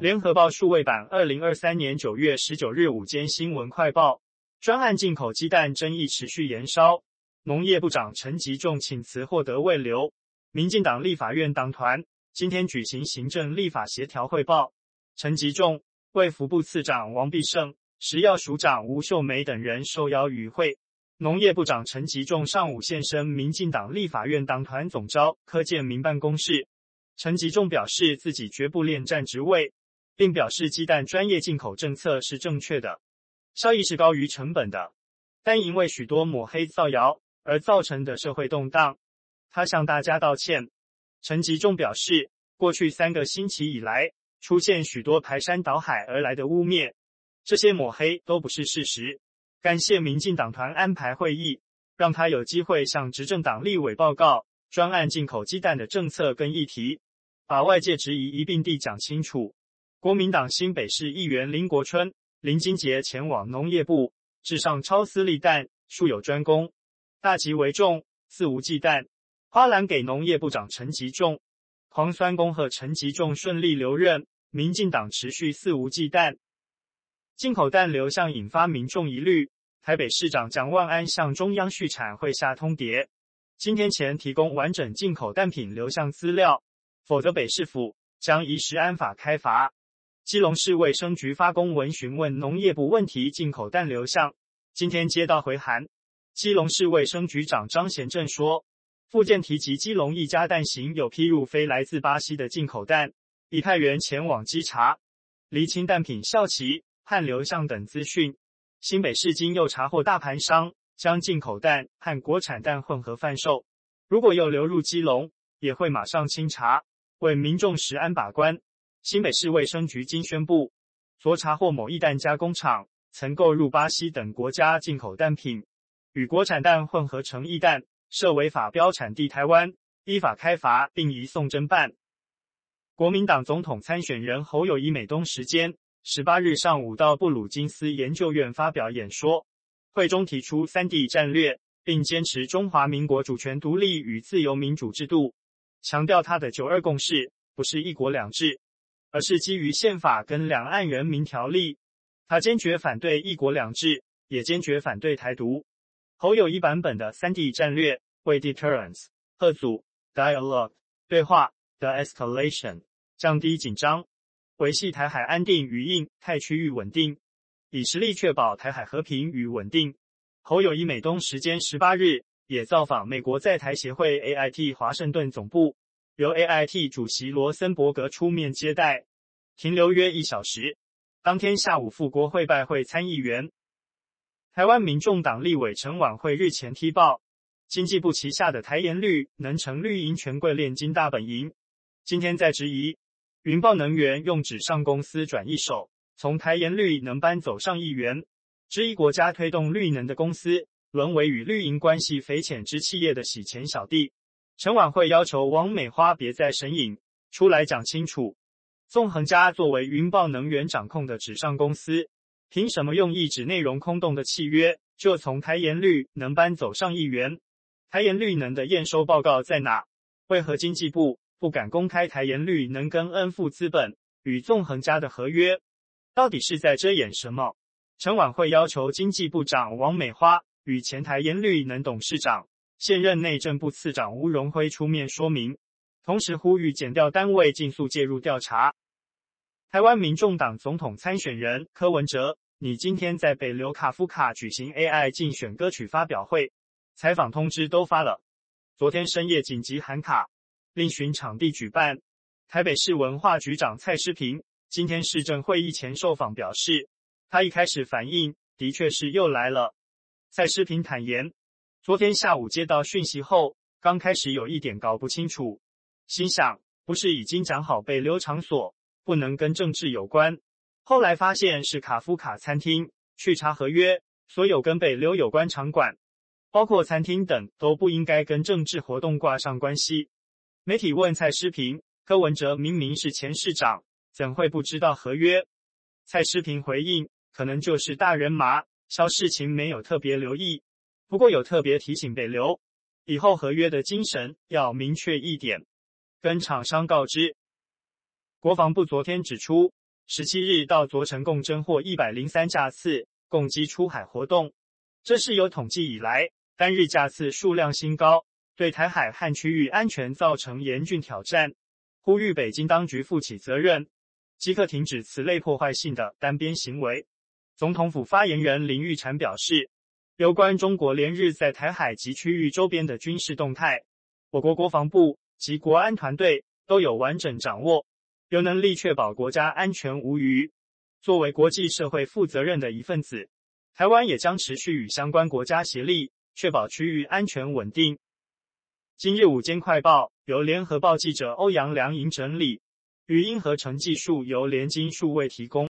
联合报数位版二零二三年九月十九日午间新闻快报：专案进口鸡蛋争议持续延烧，农业部长陈吉仲请辞获得慰留。民进党立法院党团今天举行行政立法协调汇报，陈吉仲、卫福部次长王必胜、食药署长吴秀梅等人受邀与会。农业部长陈吉仲上午现身民进党立法院党团总召柯建铭办公室。陈吉仲表示自己绝不恋战职位，并表示鸡蛋专业进口政策是正确的，效益是高于成本的，但因为许多抹黑造谣而造成的社会动荡，他向大家道歉。陈吉仲表示，过去三个星期以来，出现许多排山倒海而来的污蔑，这些抹黑都不是事实。感谢民进党团安排会议，让他有机会向执政党立委报告专案进口鸡蛋的政策跟议题。把外界质疑一并地讲清楚。国民党新北市议员林国春、林金杰前往农业部，致上超私立蛋，树有专攻，大吉为重，肆无忌惮。花篮给农业部长陈吉仲，狂酸恭贺陈吉仲顺利留任。民进党持续肆无忌惮，进口蛋流向引发民众疑虑。台北市长蒋万安向中央畜产会下通牒，今天前提供完整进口蛋品流向资料。否则，北市府将依食安法开罚。基隆市卫生局发公文询问农业部问题进口蛋流向，今天接到回函。基隆市卫生局长张贤政说，附件提及基隆一家蛋行有批入非来自巴西的进口蛋，已派员前往稽查，厘清蛋品效期和流向等资讯。新北市今又查获大盘商将进口蛋和国产蛋混合贩售，如果又流入基隆，也会马上清查。为民众食安把关，新北市卫生局今宣布，昨查获某一蛋加工厂曾购入巴西等国家进口蛋品，与国产蛋混合成一蛋，设违法标产地台湾，依法开罚并移送侦办。国民党总统参选人侯友宜美东时间十八日上午到布鲁金斯研究院发表演说，会中提出三地战略，并坚持中华民国主权独立与自由民主制度。强调他的九二共识不是一国两制，而是基于宪法跟两岸人民条例。他坚决反对一国两制，也坚决反对台独。侯友谊版本的三地战略为 deterrence 吓阻 dialogue 对话 the escalation 降低紧张，维系台海安定与印太区域稳定，以实力确保台海和平与稳定。侯友谊美东时间十八日。也造访美国在台协会 AIT 华盛顿总部，由 AIT 主席罗森伯格出面接待，停留约一小时。当天下午赴国会拜会参议员。台湾民众党立委陈婉慧日前踢爆，经济部旗下的台盐绿能成绿营权贵炼金大本营，今天在质疑云豹能源用纸上公司转一手，从台盐绿能搬走上亿元，质疑国家推动绿能的公司。沦为与绿营关系匪浅之企业的洗钱小弟，陈婉慧要求王美花别再神隐，出来讲清楚。纵横家作为云豹能源掌控的纸上公司，凭什么用一纸内容空洞的契约，就从台盐绿能搬走上亿元？台盐绿能的验收报告在哪？为何经济部不敢公开台盐绿能跟恩富资本与纵横家的合约？到底是在遮掩什么？陈婉慧要求经济部长王美花。与前台盐绿能董事长、现任内政部次长吴荣辉出面说明，同时呼吁检调单位尽速介入调查。台湾民众党总统参选人柯文哲，你今天在北流卡夫卡举行 AI 竞选歌曲发表会，采访通知都发了。昨天深夜紧急喊卡，另寻场地举办。台北市文化局长蔡诗平今天市政会议前受访表示，他一开始反应的确是又来了。蔡诗平坦言，昨天下午接到讯息后，刚开始有一点搞不清楚，心想不是已经讲好北流场所不能跟政治有关，后来发现是卡夫卡餐厅，去查合约，所有跟北流有关场馆，包括餐厅等都不应该跟政治活动挂上关系。媒体问蔡诗平，柯文哲明明是前市长，怎会不知道合约？蔡诗平回应，可能就是大人麻。小事情没有特别留意，不过有特别提醒北流，以后合约的精神要明确一点，跟厂商告知。国防部昨天指出，十七日到昨晨共侦获一百零三架次，共机出海活动，这是有统计以来单日架次数量新高，对台海和区域安全造成严峻挑战，呼吁北京当局负起责任，即刻停止此类破坏性的单边行为。总统府发言人林玉婵表示，有关中国连日在台海及区域周边的军事动态，我国国防部及国安团队都有完整掌握，有能力确保国家安全无虞。作为国际社会负责任的一份子，台湾也将持续与相关国家协力，确保区域安全稳定。今日午间快报由联合报记者欧阳良莹整理，语音合成技术由联金数位提供。